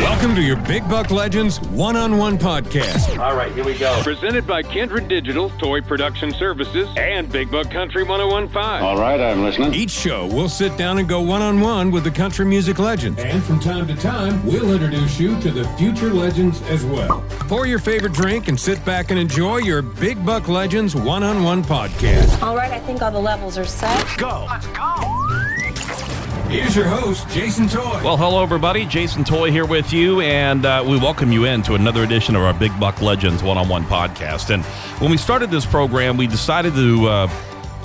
Welcome to your Big Buck Legends one on one podcast. All right, here we go. Presented by Kindred Digital, Toy Production Services, and Big Buck Country 1015. All right, I'm listening. Each show, we'll sit down and go one on one with the country music legends. And from time to time, we'll introduce you to the future legends as well. Pour your favorite drink and sit back and enjoy your Big Buck Legends one on one podcast. All right, I think all the levels are set. Go. Let's go. Here's your host, Jason Toy. Well, hello, everybody. Jason Toy here with you, and uh, we welcome you in to another edition of our Big Buck Legends one on one podcast. And when we started this program, we decided to uh,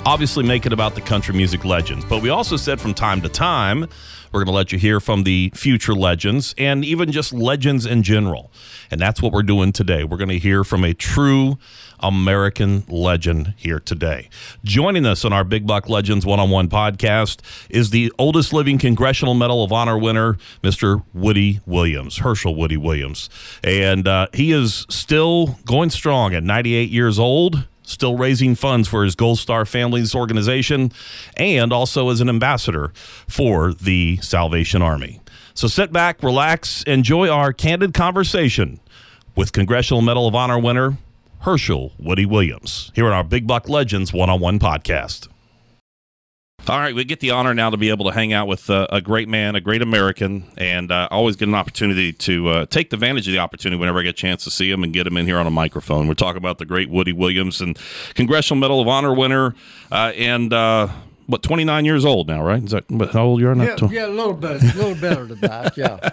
obviously make it about the country music legends, but we also said from time to time, we're going to let you hear from the future legends and even just legends in general. And that's what we're doing today. We're going to hear from a true American legend here today. Joining us on our Big Buck Legends one on one podcast is the oldest living Congressional Medal of Honor winner, Mr. Woody Williams, Hershel Woody Williams. And uh, he is still going strong at 98 years old still raising funds for his Gold Star Families organization, and also as an ambassador for the Salvation Army. So sit back, relax, enjoy our candid conversation with Congressional Medal of Honor winner Hershel Woody Williams here on our Big Buck Legends one on one podcast. All right, we get the honor now to be able to hang out with uh, a great man, a great American, and uh, always get an opportunity to uh, take advantage of the opportunity whenever I get a chance to see him and get him in here on a microphone. We're talking about the great Woody Williams and Congressional Medal of Honor winner, uh, and uh, what twenty nine years old now, right? Is that how old you are now? Yeah, yeah, a little bit, a little better than that. Yeah,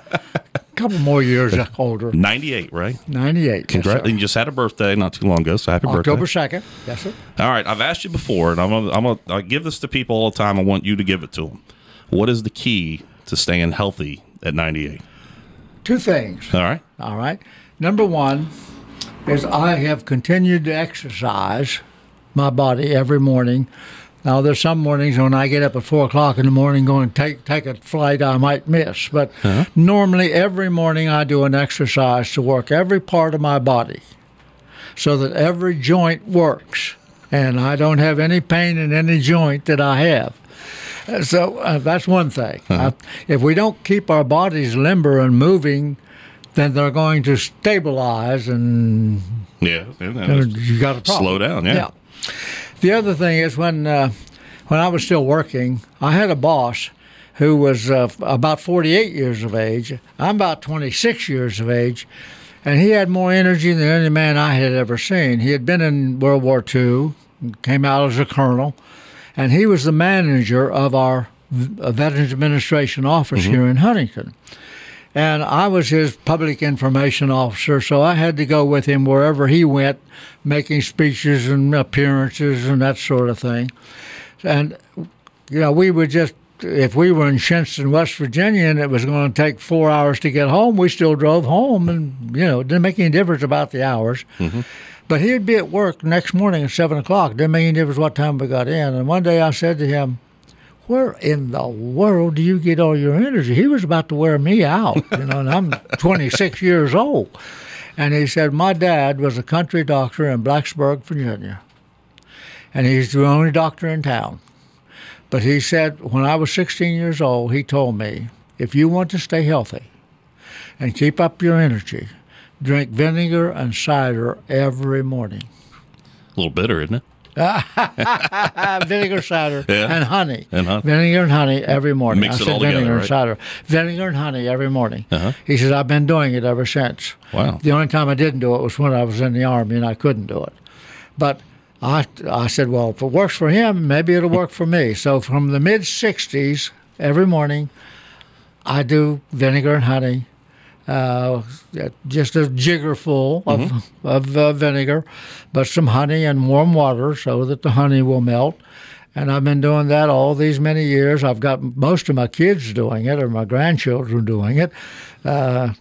couple more years older. Ninety eight, right? Ninety-eight. Congra- yes, sir. you just had a birthday not too long ago, so happy birthday. October birthday! second. Yes, sir. All right, I've asked you before, and I'm gonna, I'm gonna I give this to people all the time. I want you to give it to them. What is the key to staying healthy at 98? Two things. All right. All right. Number one is I have continued to exercise my body every morning. Now there's some mornings when I get up at four o'clock in the morning going to take take a flight I might miss, but normally every morning I do an exercise to work every part of my body, so that every joint works, and I don't have any pain in any joint that I have. So uh, that's one thing. Uh, if we don't keep our bodies limber and moving, then they're going to stabilize and Yeah. yeah, you got problem. Slow down, yeah. The other thing is when uh, when I was still working, I had a boss who was uh, about 48 years of age. I'm about 26 years of age, and he had more energy than any man I had ever seen. He had been in World War II, came out as a colonel, and he was the manager of our v- uh, Veterans Administration office here in Huntington. And I was his public information officer, so I had to go with him wherever he went, making speeches and appearances and that sort of thing. And, you know, we would just, if we were in Shinnston, West Virginia, and it was going to take four hours to get home, we still drove home, and, you know, it didn't make any difference about the hours. Mm-hmm. But he'd be at work next morning at 7 o'clock. Didn't make any difference what time we got in. And one day I said to him, where in the world do you get all your energy? He was about to wear me out, you know, and I'm 26 years old. And he said, My dad was a country doctor in Blacksburg, Virginia. And he's the only doctor in town. But he said, when I was 16 years old, he told me, if you want to stay healthy and keep up your energy, drink vinegar and cider every morning. A little bitter, isn't it? vinegar, cider, Yeah. and honey. And honey. Vinegar and honey every morning. Mix I it said all together, vinegar and cider. Vinegar and honey every morning. Uh-huh. He says, I've been doing it ever since. Wow. The only time I didn't do it was when I was in the Army and I couldn't do it. But I, I said, well, if it works for him, maybe it'll work for me. So from the mid 60s, every morning, I do vinegar and honey, uh, just a jigger full of, Mm-hmm. of uh, vinegar, but some honey and warm water so that the honey will melt. And I've been doing that all these many years. I've got most of my kids doing it, or my grandchildren doing it. Uh,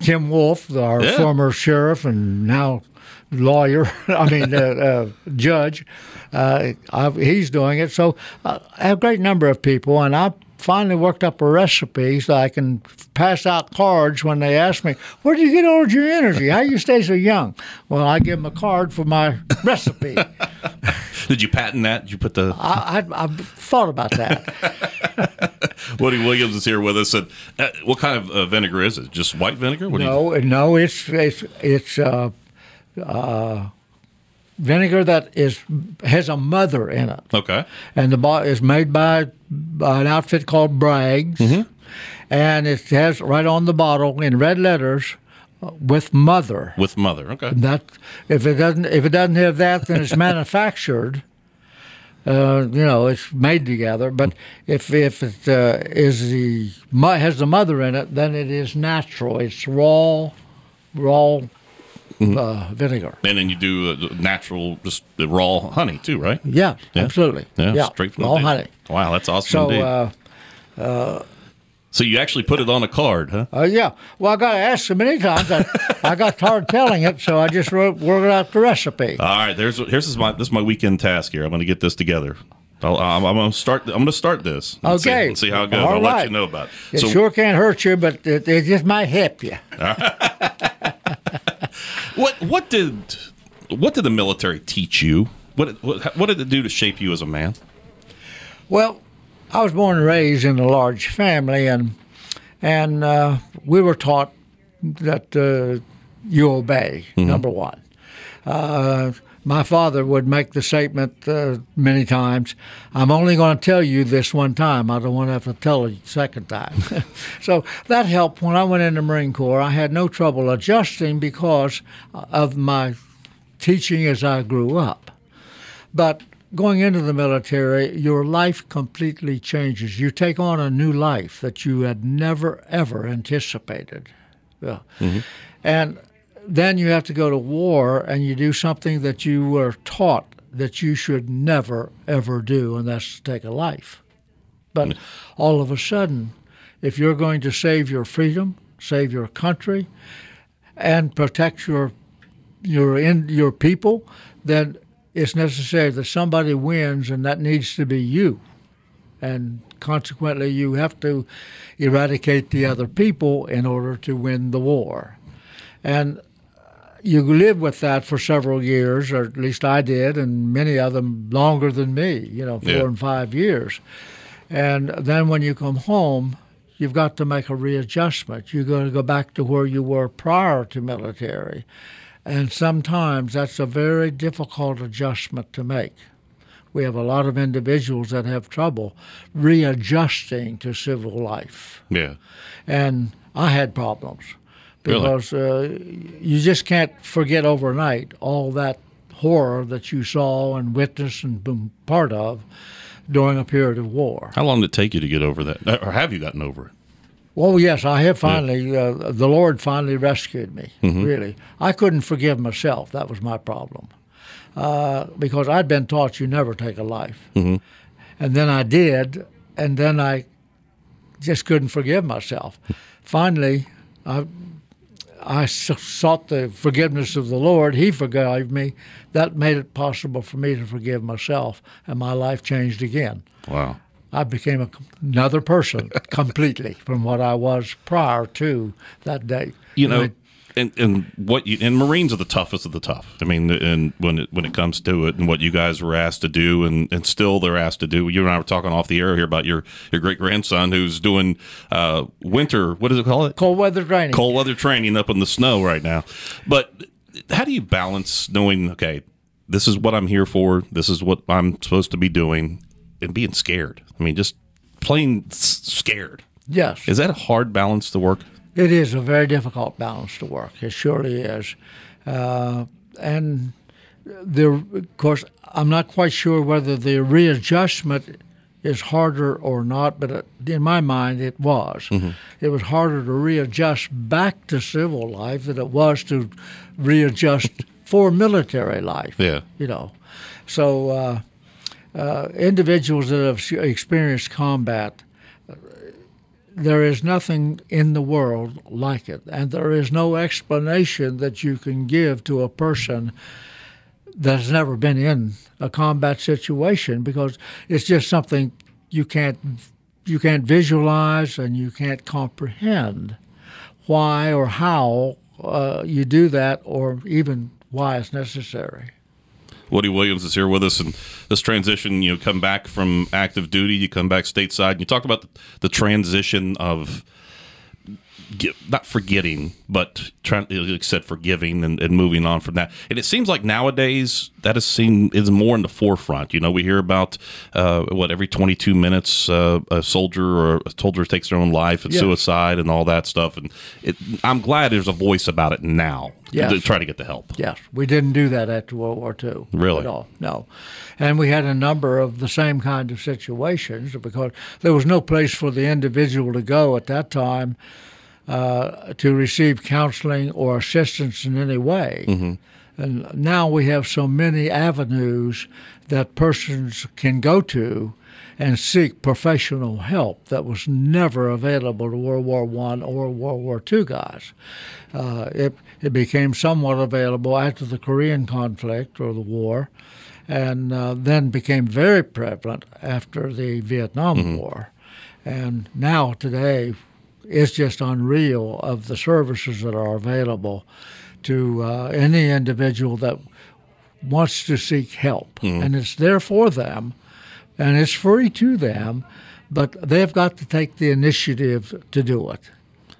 Tim Wolf, our Yeah. former sheriff and now lawyer, I mean, uh, uh, judge, uh, I've, he's doing it. So uh, a great number of people, and I finally worked up a recipe so I can pass out cards when they ask me, Where do you get all your energy? How you stay so young? Well, I give them a card for my recipe. Did you patent that? Did you put the I, I, I've thought about that. Woody Williams is here with us. And uh, what kind of uh, vinegar is it? Just white vinegar? What do you? no, no, it's it's it's uh, uh, vinegar that is has a mother in it. Okay. and the bottle is made by, by an outfit called Bragg's, and it has right on the bottle in red letters uh, with mother. With mother. Okay. That if it doesn't if it doesn't have that, then it's manufactured. Uh, you know, it's made together. But if if it uh, is the has the mother in it, then it is natural. It's raw, raw uh, vinegar. And then you do uh, natural, just the raw honey too, right? Yeah, Yeah. absolutely. Yeah, straight from the raw bee. honey. Wow, that's awesome So. indeed. Uh, so you actually put it on a card, huh? Uh, yeah. Well, I got asked so many times. I, I got tired telling it, so I just wrote, worked out the recipe. All right, there's here's this my this is my weekend task here. I'm going to get this together. I'll, I'm, I'm going to start. I'm going to start this. and see- Okay. and see, how it goes. All I'll let you know about it. It sure can't hurt you, but it, it just might help you. What what did what did the military teach you? What what, what did it do to shape you as a man? Well, I was born and raised in a large family, and and uh, we were taught that uh, you obey. Number one. Uh, my father would make the statement uh, many times, I'm only going to tell you this one time. I don't want to have to tell you a second time. so that helped when I went into the Marine Corps. I had no trouble adjusting because of my teaching as I grew up. But going into the military, your life completely changes. You take on a new life that you had never, ever anticipated. Yeah. And then you have to go to war and you do something that you were taught that you should never, ever do, and that's to take a life. But mm. all of a sudden, if you're going to save your freedom, save your country, and protect your your in your people, then it's necessary that somebody wins, and that needs to be you. And consequently, you have to eradicate the other people in order to win the war. And you live with that for several years, or at least I did, and many of them longer than me, you know, four Yeah. and five years. And then when you come home, you've got to make a readjustment. You're going to go back to where you were prior to military. And sometimes that's a very difficult adjustment to make. We have a lot of individuals that have trouble readjusting to civil life. Yeah. And I had problems Really? because uh, you just can't forget overnight all that horror that you saw and witnessed and been part of during a period of war. How long did it take you to get over that, or have you gotten over it? Well, yes, I have finally. Uh, the Lord finally rescued me. Mm-hmm. Really, I couldn't forgive myself. That was my problem, uh, because I'd been taught you never take a life, Mm-hmm. and then I did, and then I just couldn't forgive myself. Finally, I I sought the forgiveness of the Lord. He forgave me. That made it possible for me to forgive myself, and my life changed again. Wow. I became a, another person completely from what I was prior to that day. You know, and and what you and Marines are the toughest of the tough. I mean, and when it when it comes to it, and what you guys were asked to do, and and still they're asked to do. You and I were talking off the air here about your your great grandson who's doing uh, winter. What does it call it? cold weather training. cold weather training up in the snow right now. But how do you balance knowing, okay, this is what I'm here for, this is what I'm supposed to be doing, and being scared? I mean, just plain scared. Yes, Is that a hard balance to work? It is a very difficult balance to work. It surely is, uh, and there, of course, I'm not quite sure whether the readjustment is harder or not, but in my mind, it was. Mm-hmm. It was harder to readjust back to civil life than it was to readjust for military life. Yeah. you know. So uh, uh, individuals that have experienced combat, there is nothing in the world like it, and there is no explanation that you can give to a person that has never been in a combat situation because it's just something you can't you can't visualize and you can't comprehend why or how uh, you do that or even why it's necessary. Woody Williams is here with us, and this transition, you know, come back from active duty, you come back stateside, and you talk about the, the transition of get, not forgetting, but trying, like you said, forgiving and, and moving on from that. And it seems like nowadays that is seen is more in the forefront. You know, we hear about uh, what every 22 minutes uh, a soldier or a soldier takes their own life and Yeah. suicide and all that stuff. And it, I'm glad there's a voice about it now Yes. to try to get the help. Yes, we didn't do that after World War II. Really? At all. No. And we had a number of the same kind of situations because there was no place for the individual to go at that time uh, to receive counseling or assistance in any way. And now we have so many avenues that persons can go to and seek professional help that was never available to World War One or World War Two guys. Uh, it it became somewhat available after the Korean conflict or the war, and uh, then became very prevalent after the Vietnam War. And now today, it's just unreal of the services that are available to uh, any individual that wants to seek help, and it's there for them, and it's free to them, but they've got to take the initiative to do it.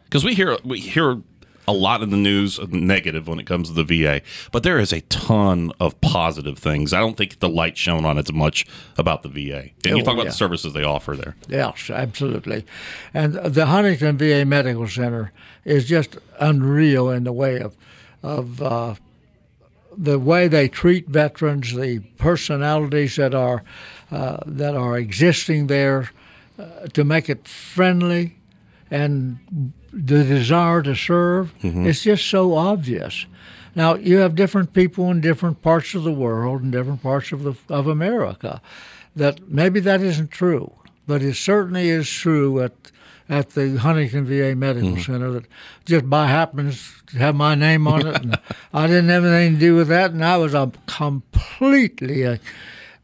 because we hear we hear a lot in the news negative when it comes to the VA, but there is a ton of positive things. I don't think the light shown on it as much about the VA. And you Oh, talk about yeah. the services they offer there. Yes, absolutely. And the Huntington VA Medical Center is just unreal in the way of of uh, the way they treat veterans, the personalities that are uh, that are existing there uh, to make it friendly, and the desire to serve. It's just so obvious. Now you have different people in different parts of the world and different parts of the of America that maybe that isn't true, but it certainly is true at at the Huntington VA Medical Center that just by happens to have my name on it, and I didn't have anything to do with that, and I was um, completely uh,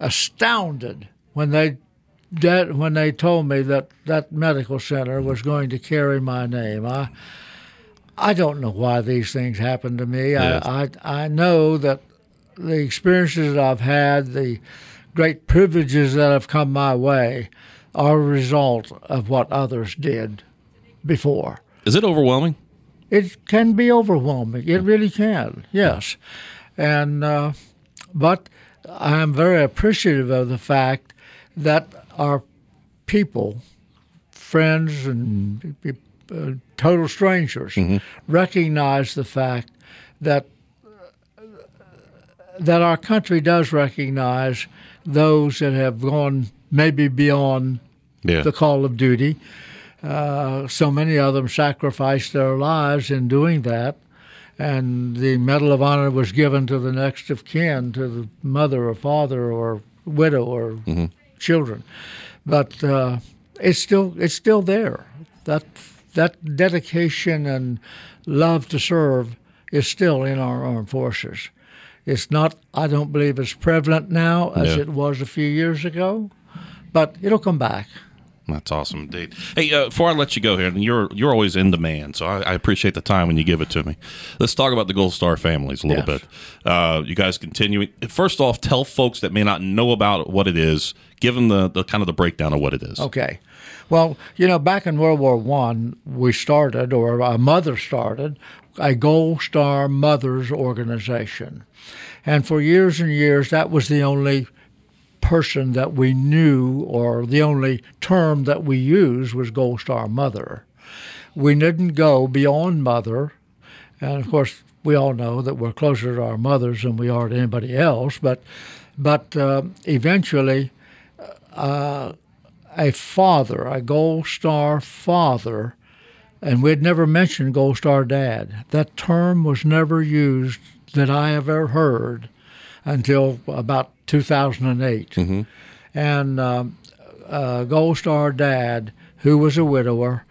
astounded when they that when they told me that that medical center was going to carry my name. I I don't know why these things happen to me. Yes. I, I I know that the experiences that I've had, the great privileges that have come my way, are a result of what others did before. Is it overwhelming? It can be overwhelming. It really can. Yes, and uh, but I am very appreciative of the fact that our people, friends, and uh, total strangers, recognize the fact that that our country does recognize those that have gone maybe beyond Yeah. the call of duty. Uh, so many of them sacrificed their lives in doing that, and the Medal of Honor was given to the next of kin, to the mother or father or widow or children. But uh, it's still it's still there. That that dedication and love to serve is still in our armed forces. It's not. I don't believe it's prevalent now as Yeah. it was a few years ago, but it'll come back. That's awesome indeed. Hey, uh, before I let you go here, and you're you're always in demand, so I, I appreciate the time when you give it to me. Let's talk about the Gold Star families a little Yes. bit. Uh, you guys continuing. First off, tell folks that may not know about what it is. Give them the, the kind of the breakdown of what it is. Okay. Well, you know, back in World War One, we started, or a mother started, a Gold Star Mothers Organization, and for years and years, that was the only person that we knew, or the only term that we used was Gold Star Mother. We didn't go beyond mother, and of course, we all know that we're closer to our mothers than we are to anybody else. But, but uh, eventually, a father, a Gold Star father, and we'd never mentioned Gold Star dad. That term was never used that I have ever heard until about 2008. And um, uh, Gold Star dad, who was a widower,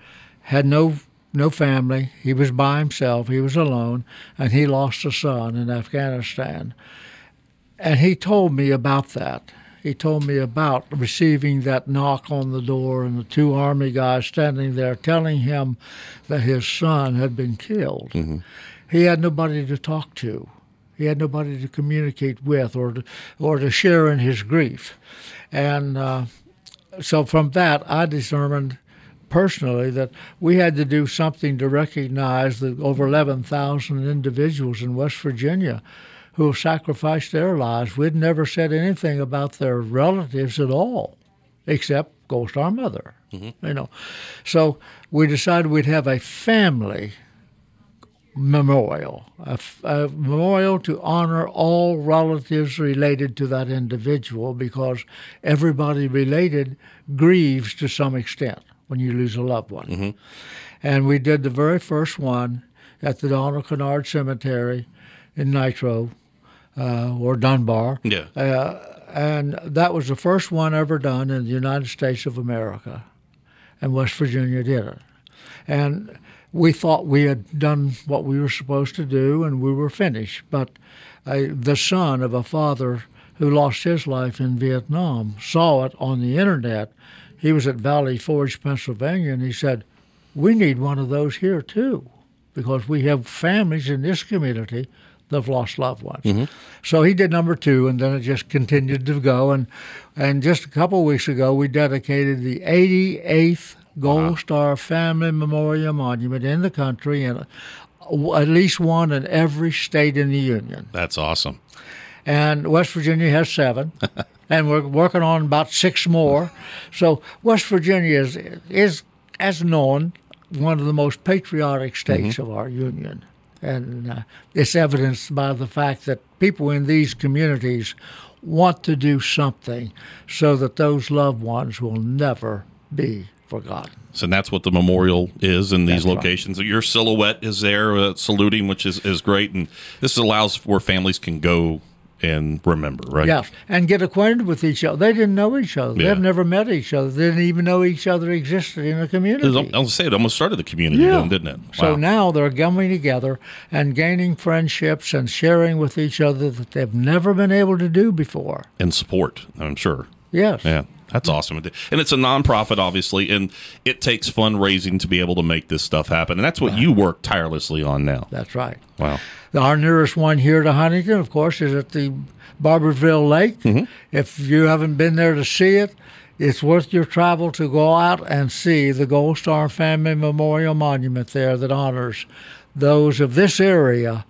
had no no family. He was by himself. He was alone, and he lost a son in Afghanistan. And he told me about that. He told me about receiving that knock on the door and the two army guys standing there telling him that his son had been killed. He had nobody to talk to. He had nobody to communicate with or to, or to share in his grief. And uh, so from that, I determined personally that we had to do something to recognize the over 11,000 individuals in West Virginia who have sacrificed their lives. We'd never said anything about their relatives at all, except Gold Star Mother. You know, so we decided we'd have a family memorial, a, f- a memorial to honor all relatives related to that individual because everybody related grieves to some extent when you lose a loved one. And we did the very first one at the Donald Kinnard Cemetery in Nitro uh, or Dunbar. Yeah. Uh, and that was the first one ever done in the United States of America. And West Virginia did it. And we thought we had done what we were supposed to do and we were finished. But uh, the son of a father who lost his life in Vietnam saw it on the internet. He was at Valley Forge, Pennsylvania, and he said, We need one of those here too, because we have families in this community that have lost loved ones. So he did number two, and then it just continued to go. And and just a couple of weeks ago, we dedicated the 88th Gold uh-huh. Star Family Memorial Monument in the country, and uh, at least one in every state in the union. That's awesome. And West Virginia has seven, and we're working on about six more. So West Virginia is is as known one of the most patriotic states mm-hmm. of our union, and uh, it's evidenced by the fact that people in these communities want to do something so that those loved ones will never be forgotten. So that's what the memorial is in these That's right. locations. Your silhouette is there uh, saluting, which is, is great. And this allows where families can go and remember, right? Yes, and get acquainted with each other. They didn't know each other. Yeah. They've never met each other. They didn't even know each other existed in a community. I'll say it almost started the community, Yeah. then, didn't it? So now they're coming together and gaining friendships and sharing with each other that they've never been able to do before. and support, I'm sure. Yes. Yeah, that's awesome. And it's a nonprofit, obviously, and it takes fundraising to be able to make this stuff happen. And that's what you work tirelessly on now. That's right. Wow. Our nearest one here to Huntington, of course, is at the Barboursville Lake. Mm-hmm. If you haven't been there to see it, it's worth your travel to go out and see the Gold Star Family Memorial Monument there that honors those of this area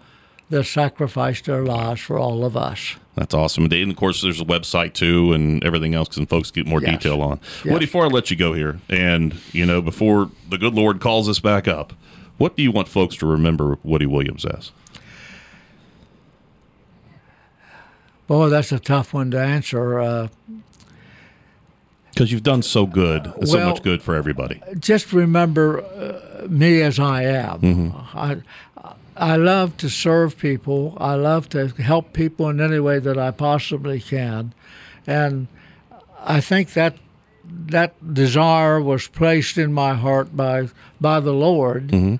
that sacrificed their lives for all of us. That's awesome. And of course, there's a website too, and everything else, and folks get more Yes. detail on. Yes. Woody, before I let you go here, and you know, before the good Lord calls us back up, what do you want folks to remember Woody Williams as? Boy, that's a tough one to answer. Uh, Because you've done so good, so much good for everybody. just remember uh, me as I am. I, I love to serve people. I love to help people in any way that I possibly can, and I think that that desire was placed in my heart by by the Lord mm-hmm.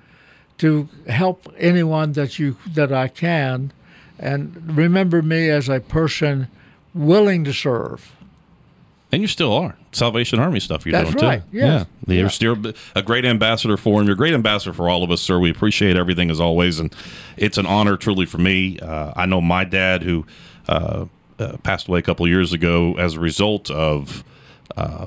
to help anyone that you that I can, and remember me as a person willing to serve. And you still are. Salvation Army stuff you're That's doing right, too. yes. Yeah. You're Yeah. still a great ambassador for him. You're a great ambassador for all of us, sir. We appreciate everything as always. And it's an honor truly for me. Uh, I know my dad, who uh, uh, passed away a couple of years ago as a result of uh,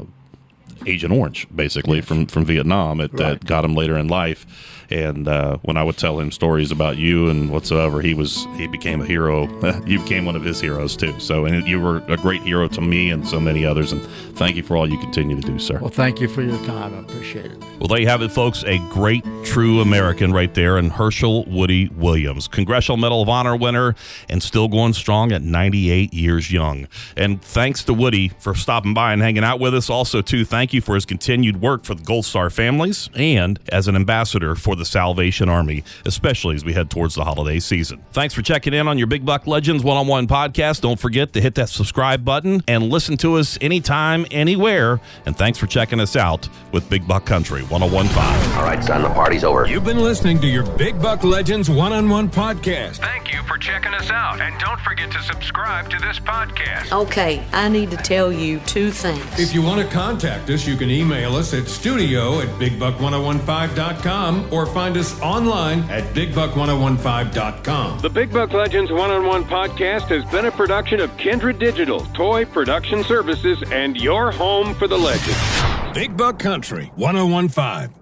Agent Orange, basically from from Vietnam. It, That got him later in life. And uh, when I would tell him stories about you and whatsoever, he was he became a hero. you became one of his heroes too. So, and you were a great hero to me and so many others. And thank you for all you continue to do, sir. Well, thank you for your time. I appreciate it. Well, there you have it, folks. A great, true American right there, and Hershel Woody Williams, Congressional Medal of Honor winner, and still going strong at 98 years young. And thanks to Woody for stopping by and hanging out with us. Also, too, thank you for his continued work for the Gold Star families and as an ambassador for the Salvation Army, especially as we head towards the holiday season. Thanks for checking in on your Big Buck Legends one on one podcast. Don't forget to hit that subscribe button and listen to us anytime, anywhere. And thanks for checking us out with Big Buck Country 1015. All right, son, the party's over. You've been listening to your Big Buck Legends one on one podcast. Thank you for checking us out. And don't forget to subscribe to this podcast. Okay, I need to tell you two things. If you want to contact us, you can email us at studio at bigbuck1015.com or find us online at bigbuck1015.com. The Big Buck Legends One on One podcast has been a production of Kindred Digital, Toy Production Services, and your home for the legends. Big Buck Country 1015.